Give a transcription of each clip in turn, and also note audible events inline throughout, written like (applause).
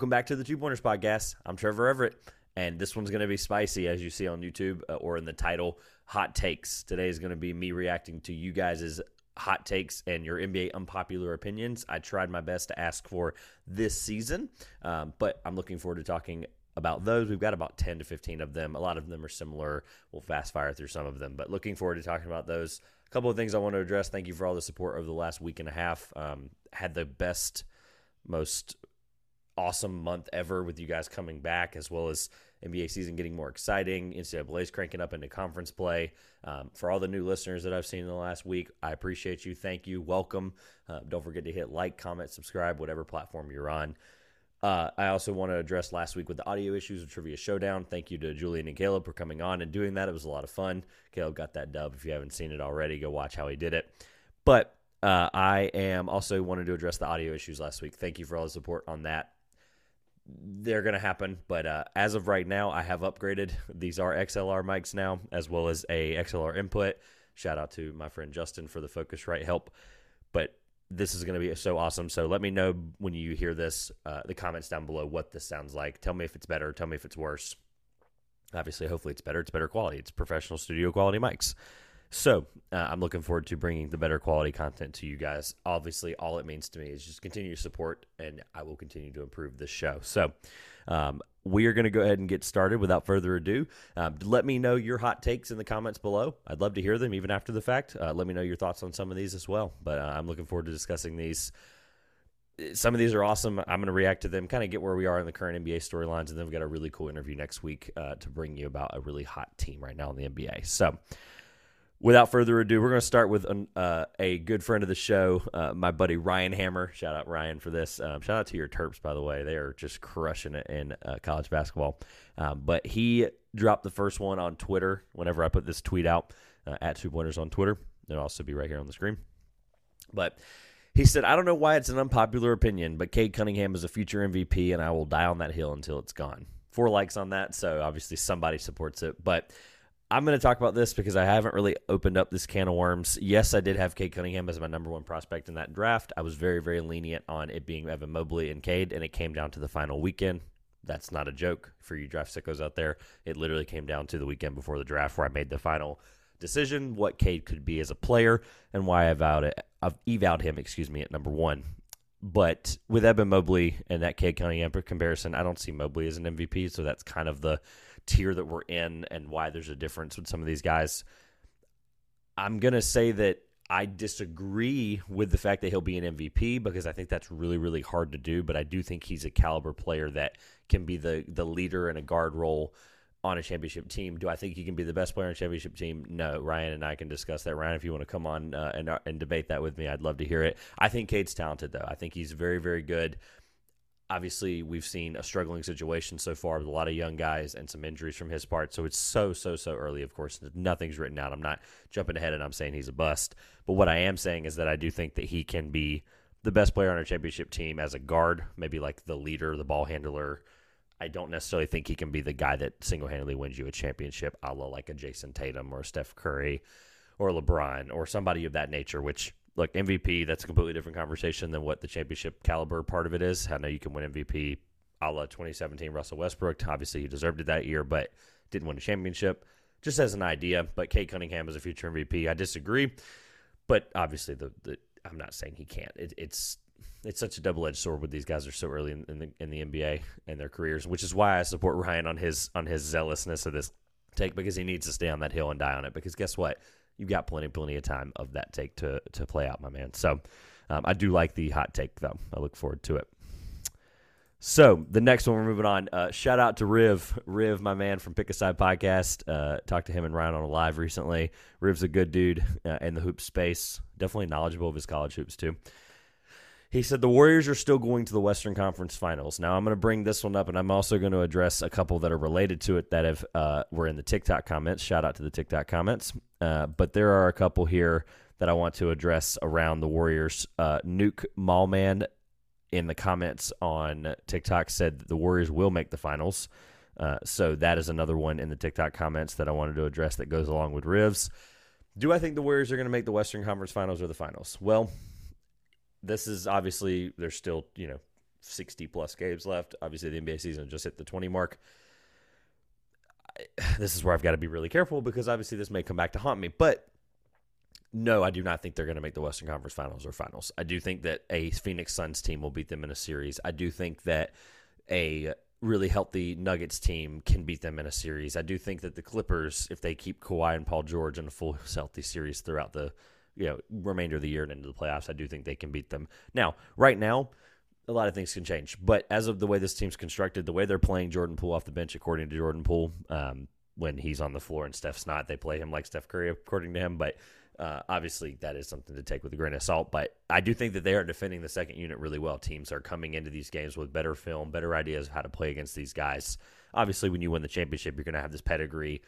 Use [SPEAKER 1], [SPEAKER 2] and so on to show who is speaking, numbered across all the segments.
[SPEAKER 1] Welcome back to the Two Pointers Podcast. I'm Trevor Everett, and this one's going to be spicy, as you see on YouTube uh, or in the title Hot Takes. Today is going to be me reacting to you guys' hot takes and your NBA unpopular opinions. I tried my best to ask for this season, um, but I'm looking forward to talking about those. We've got about 10 to 15 of them. A lot of them are similar. We'll fast fire through some of them, but looking forward to talking about those. A couple of things I want to address. Thank you for all the support over the last week and a half. Um, had the best, most awesome month ever with you guys coming back, as well as NBA season getting more exciting. NCAA's cranking up into conference play. Um, for all the new listeners that I've seen in the last week, I appreciate you. Thank you. Welcome. Uh, don't forget to hit like, comment, subscribe, whatever platform you're on. Uh, I also want to address last week with the audio issues of Trivia Showdown. Thank you to Julian and Caleb for coming on and doing that. It was a lot of fun. Caleb got that dub. If you haven't seen it already, go watch how he did it. But uh, I am also wanted to address the audio issues last week. Thank you for all the support on that they're going to happen. But uh, as of right now, I have upgraded. These are XLR mics now, as well as a XLR input. Shout out to my friend Justin for the Focusrite help. But this is going to be so awesome. So let me know when you hear this, uh, the comments down below, what this sounds like. Tell me if it's better. Tell me if it's worse. Obviously, hopefully it's better. It's better quality. It's professional studio quality mics. So uh, I'm looking forward to bringing the better quality content to you guys. Obviously, all it means to me is just continue to support, and I will continue to improve this show. So um, we are going to go ahead and get started without further ado. Um, let me know your hot takes in the comments below. I'd love to hear them even after the fact. Uh, let me know your thoughts on some of these as well. But uh, I'm looking forward to discussing these. Some of these are awesome. I'm going to react to them, kind of get where we are in the current NBA storylines, and then we've got a really cool interview next week uh, to bring you about a really hot team right now in the NBA. So without further ado, we're going to start with an, uh, a good friend of the show, uh, my buddy Ryan Hammer. Shout out Ryan for this. Um, shout out to your Terps, by the way. They are just crushing it in uh, college basketball. Um, but he dropped the first one on Twitter whenever I put this tweet out uh, at Two Pointers on Twitter. It'll also be right here on the screen. But he said, I don't know why it's an unpopular opinion, but Cade Cunningham is a future MVP, and I will die on that hill until it's gone. Four likes on that, so obviously somebody supports it. But I'm going to talk about this because I haven't really opened up this can of worms. Yes, I did have Cade Cunningham as my number one prospect in that draft. I was very, very lenient on it being Evan Mobley and Cade, and it came down to the final weekend. That's not a joke for you draft sickos out there. It literally came down to the weekend before the draft where I made the final decision what Cade could be as a player and why I vowed it. I've evowed him, excuse me, at number one. But with Evan Mobley and that Cade Cunningham comparison, I don't see Mobley as an MVP, so that's kind of the tier that we're in and why there's a difference with some of these guys. I'm going to say that I disagree with the fact that he'll be an MVP because I think that's really, really hard to do. But I do think he's a caliber player that can be the the leader in a guard role on a championship team. Do I think he can be the best player on a championship team? No. Ryan and I can discuss that. Ryan, if you want to come on uh, and, uh, and debate that with me, I'd love to hear it. I think Cade's talented, though. I think he's very, very good obviously we've seen a struggling situation so far with a lot of young guys and some injuries from his part. So it's so so so early. Of course, nothing's written out. I'm not jumping ahead and I'm saying he's a bust. But what I am saying is that I do think that he can be the best player on our championship team as a guard, maybe like the leader, the ball handler. I don't necessarily think he can be the guy that single handedly wins you a championship, a la like a Jayson Tatum or Steph Curry or LeBron or somebody of that nature, which look, MVP, that's a completely different conversation than what the championship caliber part of it is. I know you can win MVP a la 2017 Russell Westbrook. Obviously, he deserved it that year, but didn't win a championship. Just as an idea, but Cade Cunningham is a future MVP. I disagree, but obviously, the, the I'm not saying he can't. It, it's it's such a double edged sword with these guys are so early in, in, the in the NBA and their careers, which is why I support Ryan on his on his zealousness of this take because he needs to stay on that hill and die on it. Because guess what? You've got plenty, plenty of time of that take to to play out, my man. So um, I do like the hot take though. I look forward to it. So the next one we're moving on. Uh, shout out to Riv, Riv, my man from Pick a Side Podcast. Uh, talked to him and Ryan on a live recently. Riv's a good dude uh, in the hoop space. Definitely knowledgeable of his college hoops too. He said the Warriors are still going to the Western Conference Finals. Now I'm going to bring this one up, and I'm also going to address a couple that are related to it that have uh, were in the TikTok comments. Shout out to the TikTok comments. Uh, but there are a couple here that I want to address around the Warriors. Uh, Nuke Mallman in the comments on TikTok said the Warriors will make the finals. Uh, so that is another one in the TikTok comments that I wanted to address that goes along with Rivs. Do I think the Warriors are going to make the Western Conference Finals or the finals? Well, this is obviously there's still you know 60 plus games left. Obviously, the NBA season just hit the 20 mark. I, (sighs) this is where I've got to be really careful because obviously this may come back to haunt me. But no, I do not think they're going to make the Western Conference Finals or Finals. I do think that a Phoenix Suns team will beat them in a series. I do think that a really healthy Nuggets team can beat them in a series. I do think that the Clippers, if they keep Kawhi and Paul George in a full healthy series throughout the you know remainder of the year and into the playoffs, I do think they can beat them. Now, right now, a lot of things can change, but as of the way this team's constructed, the way they're playing Jordan Poole off the bench, according to Jordan Poole, um, when he's on the floor and Steph's not, they play him like Steph Curry, according to him, but. Uh, obviously, that is something to take with a grain of salt, but I do think that they are defending the second unit really well. Teams are coming into these games with better film, better ideas of how to play against these guys. Obviously, when you win the championship, you're going to have this pedigree.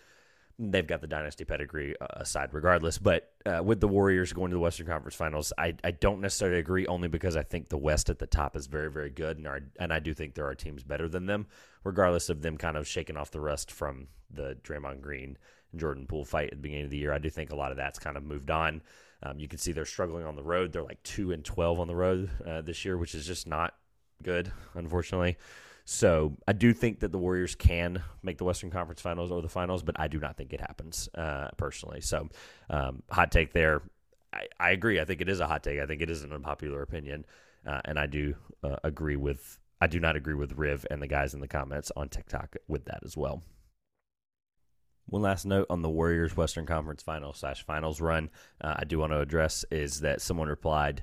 [SPEAKER 1] They've got the dynasty pedigree uh, aside, regardless. But uh, with the Warriors going to the Western Conference Finals, I, I don't necessarily agree, only because I think the West at the top is very, very good, and, are, and I do think there are teams better than them, regardless of them kind of shaking off the rust from the Draymond Green Jordan Poole fight at the beginning of the year. I do think a lot of that's kind of moved on. Um, you can see they're struggling on the road. They're like two and twelve on the road uh, this year, which is just not good, unfortunately. So I do think that the Warriors can make the Western Conference Finals or the Finals, but I do not think it happens uh, personally. So um, hot take there. I, I, agree. I think it is a hot take. I think it is an unpopular opinion, uh, and I do uh, agree with. I do not agree with Riv and the guys in the comments on TikTok with that as well. One last note on the Warriors Western Conference Finals slash Finals run, uh, I do want to address is that someone replied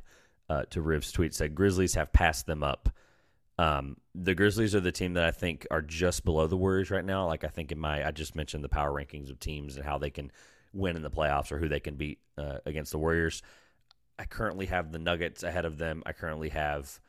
[SPEAKER 1] uh, to Riv's tweet said Grizzlies have passed them up. Um, the Grizzlies are the team that I think are just below the Warriors right now. Like I think in my I just mentioned the power rankings of teams and how they can win in the playoffs or who they can beat uh, against the Warriors. I currently have the Nuggets ahead of them. I currently have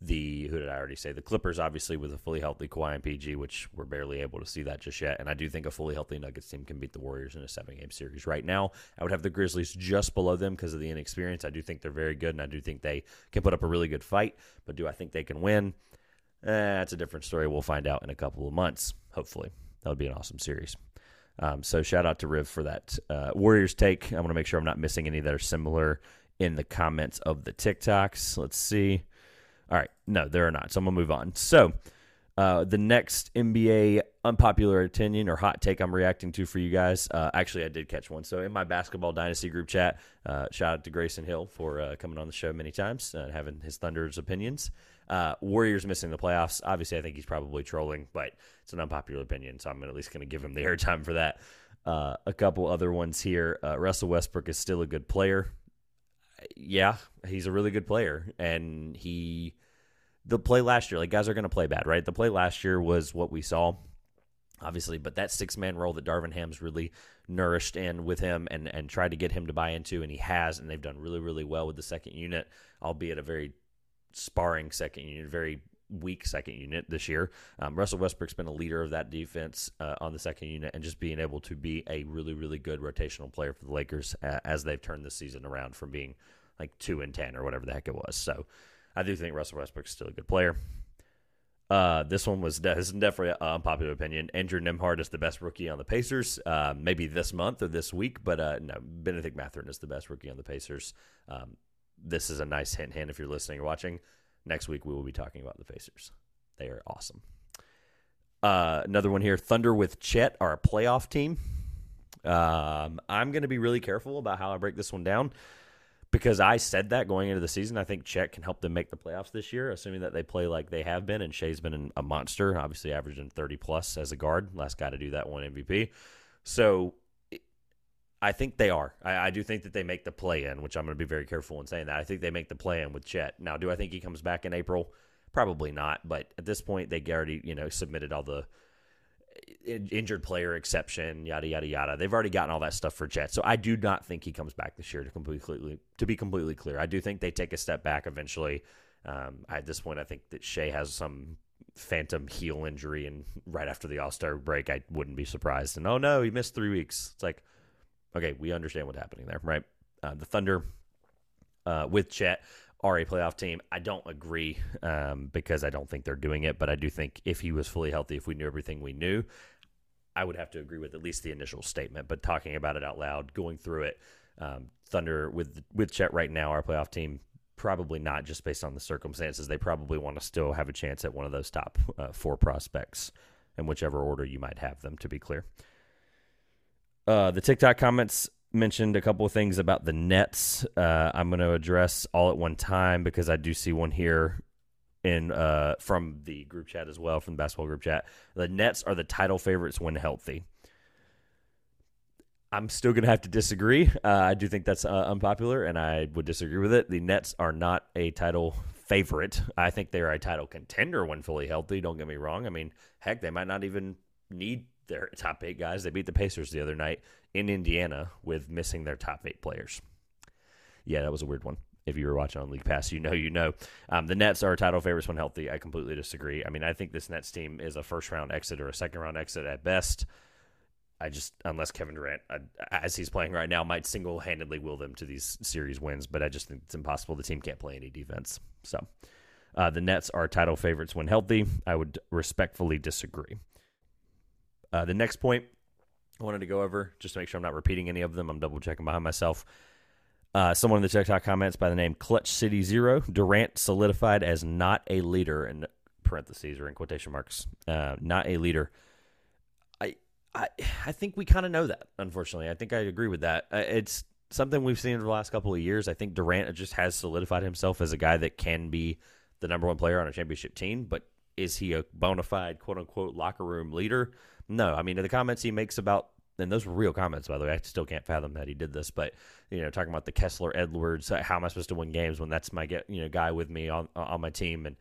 [SPEAKER 1] the who did I already say? The Clippers, obviously, with a fully healthy Kawhi and PG, which we're barely able to see that just yet. And I do think a fully healthy Nuggets team can beat the Warriors in a seven game series. Right now, I would have the Grizzlies just below them because of the inexperience. I do think they're very good, and I do think they can put up a really good fight. But do I think they can win? Eh, that's a different story. We'll find out in a couple of months. Hopefully, that would be an awesome series. Um, so shout out to Riv for that uh, Warriors take. I want to make sure I'm not missing any that are similar in the comments of the TikToks. Let's see. All right. No, there are not. So I'm to move on. So uh, the next NBA unpopular opinion or hot take I'm reacting to for you guys. Uh, actually, I did catch one. So in my basketball dynasty group chat, uh, shout out to Grayson Hill for uh, coming on the show many times and having his Thunder's opinions. Uh, Warriors missing the playoffs. Obviously, I think he's probably trolling, but it's an unpopular opinion, so I'm at least going to give him the (laughs) airtime for that. Uh, a couple other ones here. Russell Westbrook is still a good player yeah, he's a really good player, and he the play last year, like guys are going to play bad, right? The play last year was what we saw, obviously, but that six man role that Darvin Ham's really nourished in with him and and tried to get him to buy into, and he has, and they've done really really well with the second unit, albeit a very sparring second unit, very weak second unit this year. Um, Russell Westbrook's been a leader of that defense uh, on the second unit and just being able to be a really, really good rotational player for the Lakers uh, as they've turned this season around from being like 2 and 10 or whatever the heck it was. So I do think Russell Westbrook's still a good player. Uh, this one was this is definitely an unpopular opinion. Andrew Nembhard is the best rookie on the Pacers. Uh, maybe this month or this week, but uh, no, Bennedict Mathurin is the best rookie on the Pacers. Um, this is a nice hint, hint if you're listening or watching. Next week we will be talking about the Pacers. They are awesome. Uh, another one here: Thunder with Chet are a playoff team. Um, I'm going to be really careful about how I break this one down because I said that going into the season. I think Chet can help them make the playoffs this year, assuming that they play like they have been. And Shai's been a monster, obviously averaging 30 plus as a guard. Last guy to do that, one MVP. So I think they are. I, I, do think that they make the play in, which I'm going to be very careful in saying that. I think they make the play in with Chet. Now, do I think he comes back in April? Probably not. But at this point, they already you know submitted all the injured player exception, yada yada yada. They've already gotten all that stuff for Chet. So I do not think he comes back this year. To completely to be completely clear, I do think they take a step back eventually. Um, at this point, I think that Shai has some phantom heel injury, and right after the All Star break, I wouldn't be surprised. And oh no, he missed three weeks. It's like Okay, we understand what's happening there, right? Uh, the Thunder uh, with Chet are a playoff team. I don't agree um, because I don't think they're doing it, but I do think if he was fully healthy, if we knew everything we knew, I would have to agree with at least the initial statement. But talking about it out loud, going through it, um, Thunder with with Chet right now, our playoff team probably not, just based on the circumstances. They probably want to still have a chance at one of those top uh, four prospects, in whichever order you might have them. To be clear, uh, the TikTok comments mentioned a couple of things about the Nets. Uh, I'm going to address all at one time because I do see one here in uh, from the group chat as well, from the basketball group chat. The Nets are the title favorites when healthy. I'm still going to have to disagree. Uh, I do think that's uh, unpopular, and I would disagree with it. The Nets are not a title favorite. I think they are a title contender when fully healthy. Don't get me wrong. I mean, heck, they might not even need their top eight guys. They beat the Pacers the other night in Indiana with missing their top eight players. Yeah, that was a weird one. If you were watching on League Pass, you know, you know. Um, the Nets are title favorites when healthy. I completely disagree. I mean, I think this Nets team is a first round exit or a second round exit at best. I just, unless Kevin Durant, uh, as he's playing right now, might single handedly will them to these series wins, but I just think it's impossible. The team can't play any defense. So uh, the Nets are title favorites when healthy. I would respectfully disagree. Uh, the next point I wanted to go over, just to make sure I'm not repeating any of them, I'm double checking behind myself. Uh, someone in the TikTok comments by the name Clutch City Zero, Durant solidified as not a leader in parentheses or in quotation marks, uh, not a leader. I I I think we kind of know that. Unfortunately, I think I agree with that. Uh, it's something we've seen in the last couple of years. I think Durant just has solidified himself as a guy that can be the number one player on a championship team. But is he a bona fide quote unquote locker room leader? No. I mean, the comments he makes about and those were real comments, by the way. I still can't fathom that he did this, but you know, talking about the Kessler Edwards, uh, how am I supposed to win games when that's my get you know guy with me on uh, on my team and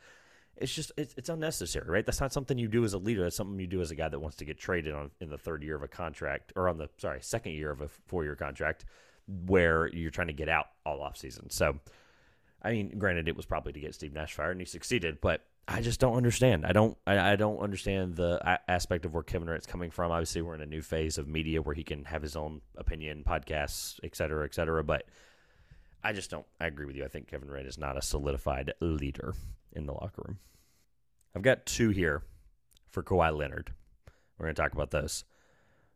[SPEAKER 1] it's just it's, it's unnecessary, right? That's not something you do as a leader. That's something you do as a guy that wants to get traded on in the third year of a contract or on the sorry second year of a four year contract where you're trying to get out all off season. So, I mean, granted, it was probably to get Steve Nash fired, and he succeeded, but I just don't understand. I don't. I, I don't understand the aspect of where Kevin Durant's coming from. Obviously, we're in a new phase of media where he can have his own opinion, podcasts, et cetera, et cetera. But I just don't. I agree with you. I think Kevin Durant is not a solidified leader in the locker room. I've got two here for Kawhi Leonard. We're going to talk about those.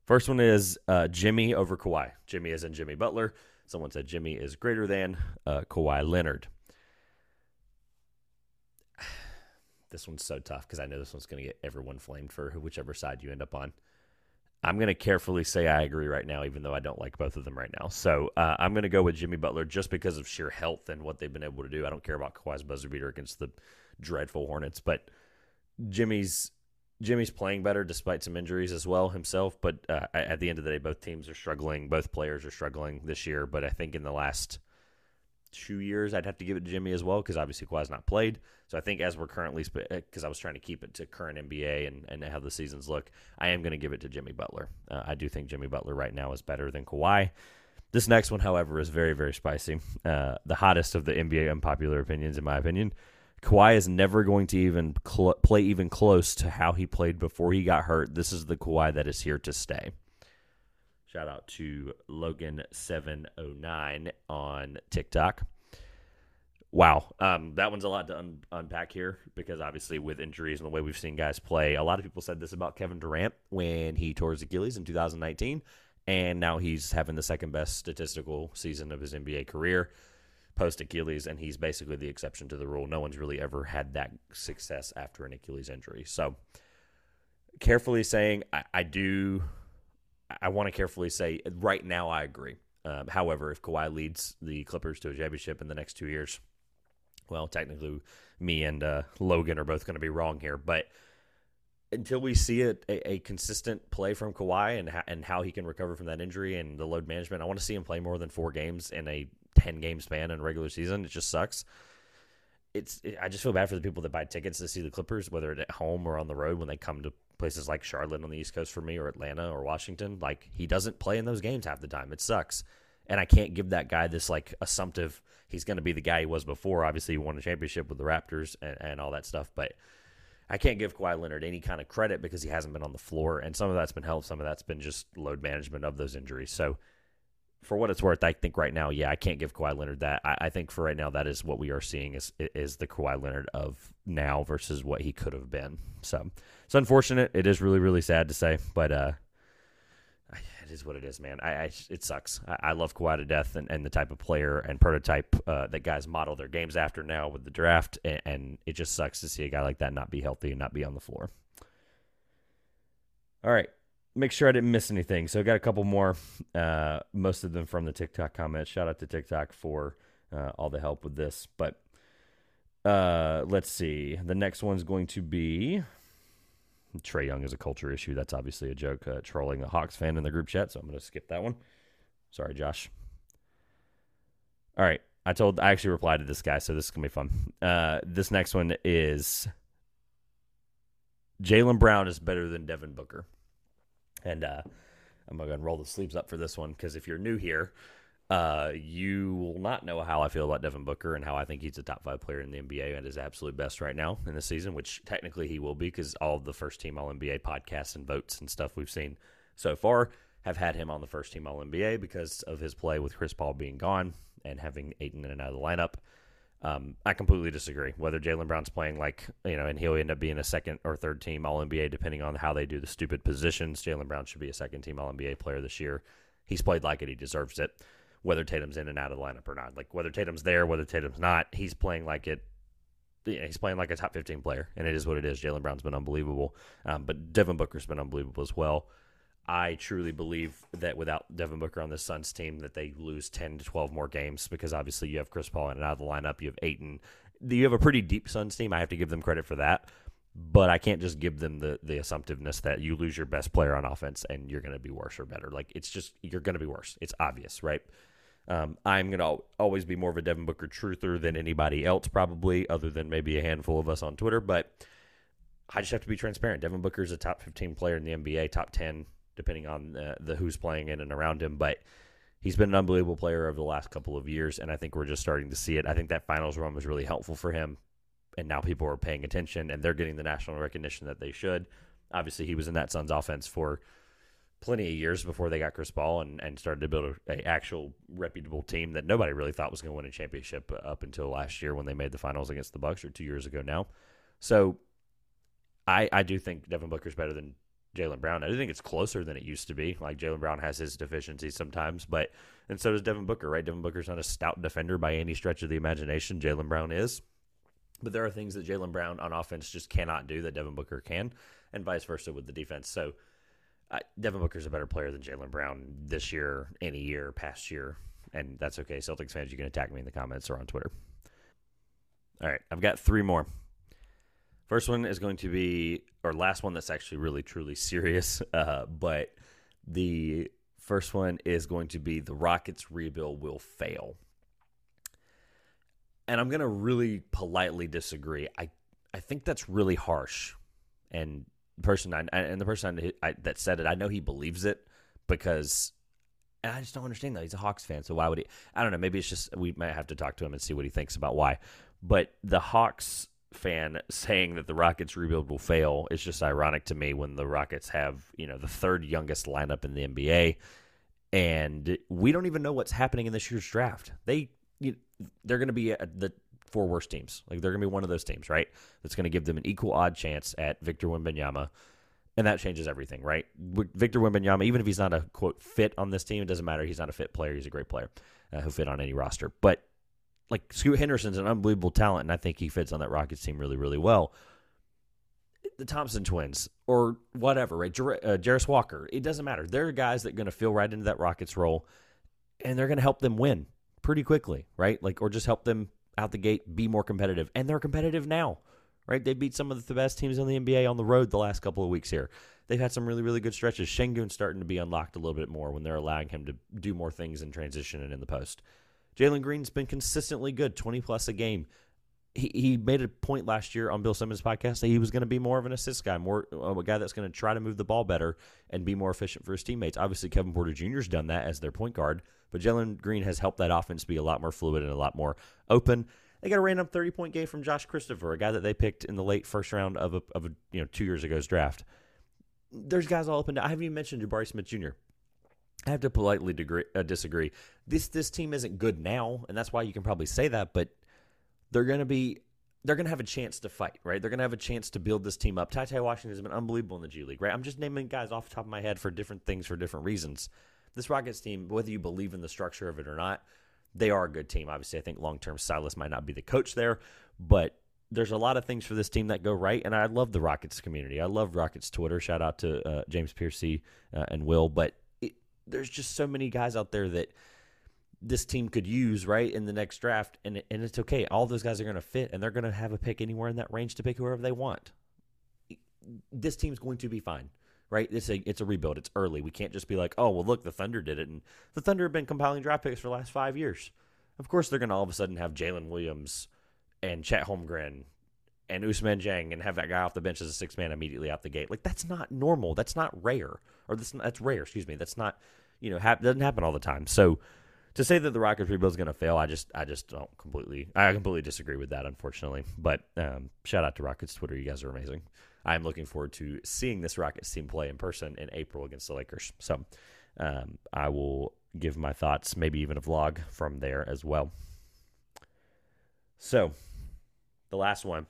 [SPEAKER 1] First one is uh, Jimmy over Kawhi. Jimmy is in Jimmy Butler. Someone said Jimmy is greater than uh, Kawhi Leonard. This one's so tough because I know this one's going to get everyone flamed for whichever side you end up on. I'm going to carefully say I agree right now, even though I don't like both of them right now. So uh, I'm going to go with Jimmy Butler just because of sheer health and what they've been able to do. I don't care about Kawhi's buzzer beater against the dreadful Hornets, but Jimmy's Jimmy's playing better despite some injuries as well himself. But uh, at the end of the day, both teams are struggling. Both players are struggling this year. But I think in the last two years, I'd have to give it to Jimmy as well because obviously Kawhi's not played. So I think as we're currently, because uh, I was trying to keep it to current NBA and, and how the seasons look, I am going to give it to Jimmy Butler. Uh, I do think Jimmy Butler right now is better than Kawhi. This next one, however, is very, very spicy. Uh, the hottest of the NBA unpopular opinions, in my opinion. Kawhi is never going to even cl- play even close to how he played before he got hurt. This is the Kawhi that is here to stay. Shout out to Logan709 on TikTok. Wow. Um, that one's a lot to un- unpack here because obviously, with injuries and the way we've seen guys play, a lot of people said this about Kevin Durant when he tore his Achilles in 2019, and now he's having the second best statistical season of his NBA career post Achilles, and he's basically the exception to the rule. No one's really ever had that success after an Achilles injury. So, carefully saying, I, I do I want to carefully say right now I agree. Um, however, if Kawhi leads the Clippers to a championship in the next two years, well, technically, me and uh, Logan are both going to be wrong here. But until we see a, a, a consistent play from Kawhi and ha- and how he can recover from that injury and the load management, I want to see him play more than four games in a ten game span in a regular season. It just sucks. It's it, I just feel bad for the people that buy tickets to see the Clippers, whether at home or on the road when they come to places like Charlotte on the East Coast for me, or Atlanta or Washington. Like he doesn't play in those games half the time. It sucks, and I can't give that guy this like assumptive. He's going to be the guy he was before. Obviously, he won a championship with the Raptors and, and all that stuff, but. I can't give Kawhi Leonard any kind of credit because he hasn't been on the floor, and some of that's been help, some of that's been just load management of those injuries. So, for what it's worth, I think right now, yeah, I can't give Kawhi Leonard that. I, I, think for right now, that is what we are seeing is is the Kawhi Leonard of now versus what he could have been. So it's unfortunate. It is really really sad to say, but uh, (sighs) it is what it is, man. I, I it sucks. I, I, love Kawhi to death, and, and the type of player and prototype uh, that guys model their games after now with the draft, and, and, it just sucks to see a guy like that not be healthy and not be on the floor. All right, make sure I didn't miss anything. So I got a couple more, uh, most of them from the TikTok comments. Shout out to TikTok for uh, all the help with this, but uh, let's see. The next one's going to be Trae Young is a culture issue. That's obviously a joke, uh, trolling a Hawks fan in the group chat. So I'm going to skip that one. Sorry, Josh. All right. I told, I actually replied to this guy, so this is going to be fun. Uh, this next one is Jaylen Brown is better than Devin Booker. And uh, I'm going to roll the sleeves up for this one because if you're new here, uh, you will not know how I feel about Devin Booker and how I think he's a top five player in the NBA at his absolute best right now in the season, which technically he will be because all of the first team All NBA podcasts and votes and stuff we've seen so far have had him on the first team All NBA because of his play with Chris Paul being gone and having Ayton in and out of the lineup. Um, I completely disagree. Whether Jaylen Brown's playing like, you know, and he'll end up being a second or third team All NBA depending on how they do the stupid positions. Jaylen Brown should be a second team All NBA player this year. He's played like it, he deserves it whether Tatum's in and out of the lineup or not. Like whether Tatum's there, whether Tatum's not, he's playing like it. he's playing like a top 15 player, and it is what it is. Jaylen Brown's been unbelievable, um, but Devin Booker's been unbelievable as well. I truly believe that without Devin Booker on the Suns team, that they lose 10 to 12 more games because obviously you have Chris Paul in and out of the lineup. You have Ayton. You have a pretty deep Suns team. I have to give them credit for that but I can't just give them the the assumptiveness that you lose your best player on offense and you're going to be worse or better. Like it's just you're going to be worse. It's obvious, right? Um, I'm going to always be more of a Devin Booker truther than anybody else, probably, other than maybe a handful of us on Twitter. But I just have to be transparent. Devin Booker is a top 15 player in the NBA, top 10, depending on the, the who's playing in and around him. But he's been an unbelievable player over the last couple of years, and I think we're just starting to see it. I think that finals run was really helpful for him, and now people are paying attention, and they're getting the national recognition that they should. Obviously, he was in that Suns offense for – plenty of years before they got Chris Paul and, and started to build a, a actual reputable team that nobody really thought was going to win a championship uh, up until last year when they made the finals against the Bucks or two years ago now. So I I do think Devin Booker's better than Jaylen Brown. I do think it's closer than it used to be. Like Jaylen Brown has his deficiencies sometimes, but and so does Devin Booker, right? Devin Booker's not a stout defender by any stretch of the imagination. Jaylen Brown is. But there are things that Jaylen Brown on offense just cannot do that Devin Booker can, and vice versa with the defense. So uh, Devin Booker's a better player than Jaylen Brown this year, any year, past year, and that's okay. Celtics fans, you can attack me in the comments or on Twitter. All right, I've got three more. First one is going to be, or last one that's actually really truly serious, (laughs) uh, but the first one is going to be the Rockets rebuild will fail. And I'm going to really politely disagree. I I think that's really harsh. And person I, and the person I, I, that said it, I know he believes it because and I just don't understand that he's a Hawks fan. So why would he? I don't know. Maybe it's just we might have to talk to him and see what he thinks about why. But the Hawks fan saying that the Rockets rebuild will fail is just ironic to me when the Rockets have you know the third youngest lineup in the NBA, and we don't even know what's happening in this year's draft. They you, they're going to be the four worst teams. Like they're going to be one of those teams, right? That's going to give them an equal odd chance at Victor Wembanyama, and that changes everything, right? Victor Wembanyama, even if he's not a quote fit on this team, it doesn't matter. He's not a fit player. He's a great player uh, who fit on any roster. But like Scoot Henderson's an unbelievable talent, and I think he fits on that Rockets team really, really well. The Thompson twins or whatever, right? Jar- uh, Jarace Walker, it doesn't matter. They're guys that are going to fill right into that Rockets role, and they're going to help them win pretty quickly, right? Like, or just help them out the gate, be more competitive. And they're competitive now, right? They beat some of the best teams in the NBA on the road the last couple of weeks here. They've had some really, really good stretches. Sengun's starting to be unlocked a little bit more when they're allowing him to do more things in transition and in the post. Jalen Green's been consistently good, 20 plus a game. He, he made a point last year on Bill Simmons' podcast that he was going to be more of an assist guy, more a guy that's going to try to move the ball better and be more efficient for his teammates. Obviously, Kevin Porter Jr.'s done that as their point guard, but Jalen Green has helped that offense be a lot more fluid and a lot more open. They got a random 30 point game from Josh Christopher, a guy that they picked in the late first round of a, of a you know two years ago's draft. There's guys all up and down. I haven't even mentioned Jabari Smith Jr. I have to politely degree, uh, disagree. This this team isn't good now, and that's why you can probably say that. But they're going to be they're going to have a chance to fight, right? They're going to have a chance to build this team up. TyTy Washington has been unbelievable in the G League, right? I'm just naming guys off the top of my head for different things for different reasons. This Rockets team, whether you believe in the structure of it or not, they are a good team. Obviously, I think long term Silas might not be the coach there, but there's a lot of things for this team that go right, and I love the Rockets community. I love Rockets Twitter. Shout out to uh, James Piercy uh, and Will, but there's just so many guys out there that this team could use right in the next draft, and and it's okay. All those guys are going to fit, and they're going to have a pick anywhere in that range to pick whoever they want. This team's going to be fine, right? It's a it's a rebuild. It's early. We can't just be like, oh well, look, the Thunder did it, and the Thunder have been compiling draft picks for the last five years. Of course, they're going to all of a sudden have Jalen Williams and Chet Holmgren and Ousmane Dieng and have that guy off the bench as a six man immediately out the gate. Like that's not normal. That's not rare, or that's that's rare. Excuse me. That's not you know ha- doesn't happen all the time. So to say that the Rockets rebuild is going to fail, I just I just don't completely I completely disagree with that, unfortunately. But um, shout out to Rockets Twitter, you guys are amazing. I'm looking forward to seeing this Rockets team play in person in April against the Lakers. So um, I will give my thoughts, maybe even a vlog from there as well. So the last one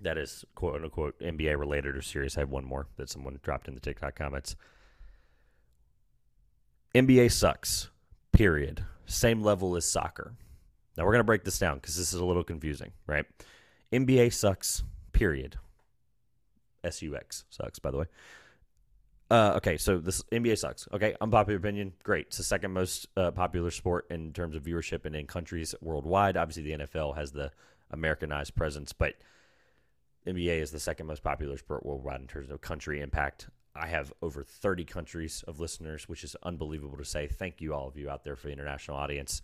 [SPEAKER 1] that is quote unquote NBA related or serious. I have one more that someone dropped in the TikTok comments. NBA sucks period. Same level as soccer. Now we're going to break this down because this is a little confusing, right? NBA sucks, period. SUX sucks, by the way. Uh, okay, so this NBA sucks. Okay, unpopular opinion. Great. It's the second most uh, popular sport in terms of viewership and in countries worldwide. Obviously, the NFL has the Americanized presence, but NBA is the second most popular sport worldwide in terms of country impact. I have over 30 countries of listeners, which is unbelievable to say. Thank you, all of you out there for the international audience.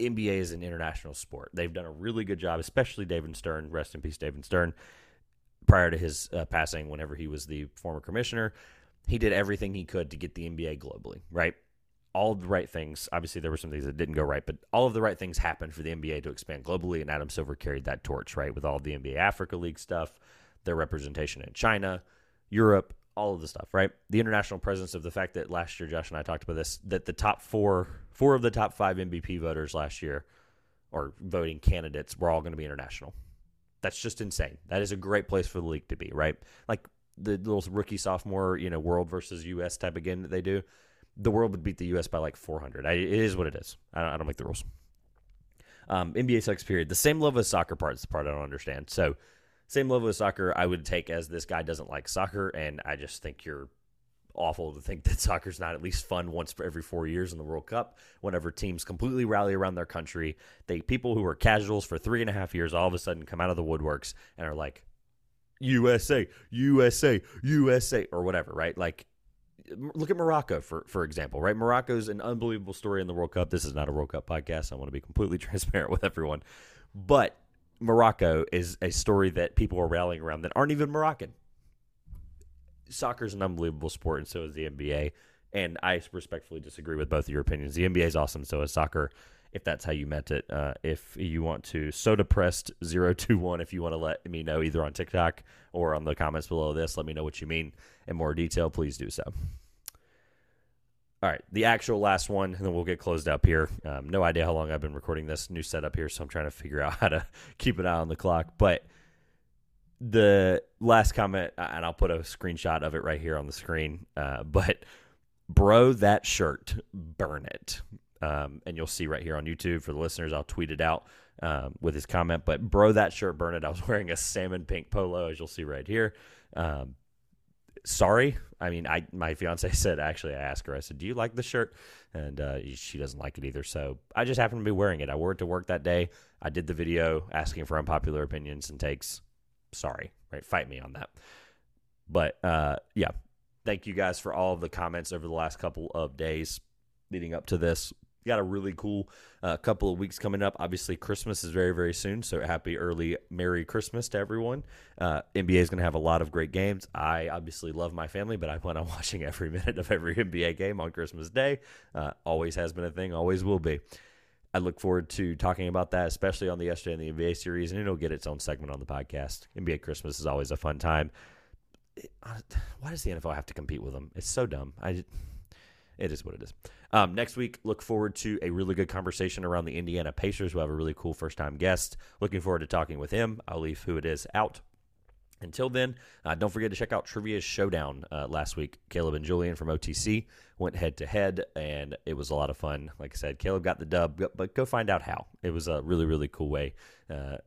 [SPEAKER 1] NBA is an international sport. They've done a really good job, especially David Stern. Rest in peace, David Stern. Prior to his uh, passing, whenever he was the former commissioner, he did everything he could to get the NBA globally, right? All the right things. Obviously, there were some things that didn't go right, but all of the right things happened for the NBA to expand globally, and Adam Silver carried that torch, right? With all the NBA Africa League stuff, their representation in China, Europe, all of the stuff, right? The international presence of the fact that last year Josh and I talked about this that the top four four of the top five MVP voters last year or voting candidates were all going to be international. That's just insane. That is a great place for the league to be, right? Like the little rookie sophomore, you know, world versus US type of game that they do. The world would beat the US by like 400. I, it is what it is. I don't, I don't make the rules. Um, NBA sucks. Period. The same level as soccer part is the part I don't understand. So same level of soccer I would take as this guy doesn't like soccer, and I just think you're awful to think (laughs) that soccer's not at least fun once for every four years in the World Cup. Whenever teams completely rally around their country, they people who are casuals for three and a half years all of a sudden come out of the woodworks and are like, USA, USA, USA, or whatever, right? Like, look at Morocco for for example, right? Morocco's an unbelievable story in the World Cup. This is not a World Cup podcast. I want to be completely (laughs) transparent with everyone, but Morocco is a story that people are rallying around that aren't even Moroccan. Soccer is an unbelievable sport, and so is the NBA. And I respectfully disagree with both of your opinions. The NBA is awesome, so is soccer. If that's how you meant it, uh, if you want to, so depressed 021, if you want to let me know either on TikTok or on the comments below this, let me know what you mean in more detail. Please do so. All right, the actual last one, and then we'll get closed up here. Um, no idea how long I've been recording this new setup here, so I'm trying to figure out (laughs) how to keep an eye on the clock. But the last comment, and I'll put a screenshot of it right here on the screen. Uh, but bro, that shirt, burn it. Um, and you'll see right here on YouTube for the listeners. I'll tweet it out um, with his comment. But bro, that shirt, burn it. I was (laughs) wearing a salmon pink polo, as you'll see right here. Um, sorry. I mean, I my fiance (laughs) said actually I asked her. I said, "Do you like the shirt?" And uh, she doesn't like it either. So I just happened to be wearing it. I wore it to work that day. I did the video asking for unpopular opinions and takes. Sorry, right? Fight me on that. But uh, yeah, thank you guys for all of the comments over the last couple of days leading up to this got a really cool uh, couple of weeks coming up. Obviously, Christmas is very, very soon. So happy early Merry Christmas to everyone. Uh, NBA is going to have a lot of great games. I obviously love my family, but I plan on (laughs) watching every minute of every NBA game on Christmas Day. Uh, always has been a thing, always will be. I look forward to talking about that, especially on the Yesterday in the NBA series, and it'll get its own segment on the podcast. NBA Christmas is always a fun time. Why does the NFL have to compete with them? It's so dumb. I it is what it is. Um, next week, look forward to a really good conversation around the Indiana Pacers. We'll have a really cool first time guest. Looking forward to talking with him. I'll leave who it is out. Until then, uh, don't forget to check out Trivia Showdown uh, last week. Caleb and Julian from OTC went head to head, and it was a lot of fun. Like I said, Caleb got the dub, but go find out how. It was a really, really cool way uh,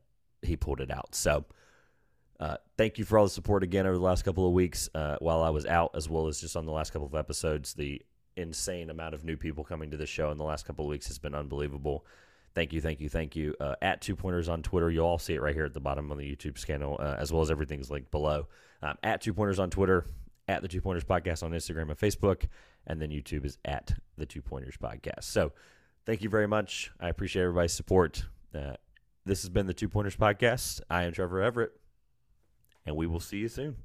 [SPEAKER 1] he pulled it out. So, uh, thank you for all the support again over the last couple of weeks uh, while I was out, as well as just on the last couple of episodes. The insane amount of new people coming to the show in the last couple of weeks has been unbelievable. Thank you, thank you, thank you. Uh, at Two Pointers on Twitter. You'll all see it right here at the bottom of the YouTube channel, uh, as well as everything's linked below. Um, at Two Pointers on Twitter, at the Two Pointers Podcast on Instagram and Facebook, and then YouTube is at the Two Pointers Podcast. So thank you very much. I appreciate everybody's support. Uh, this has been the Two Pointers Podcast. I am Trevor Everett, and we will see you soon.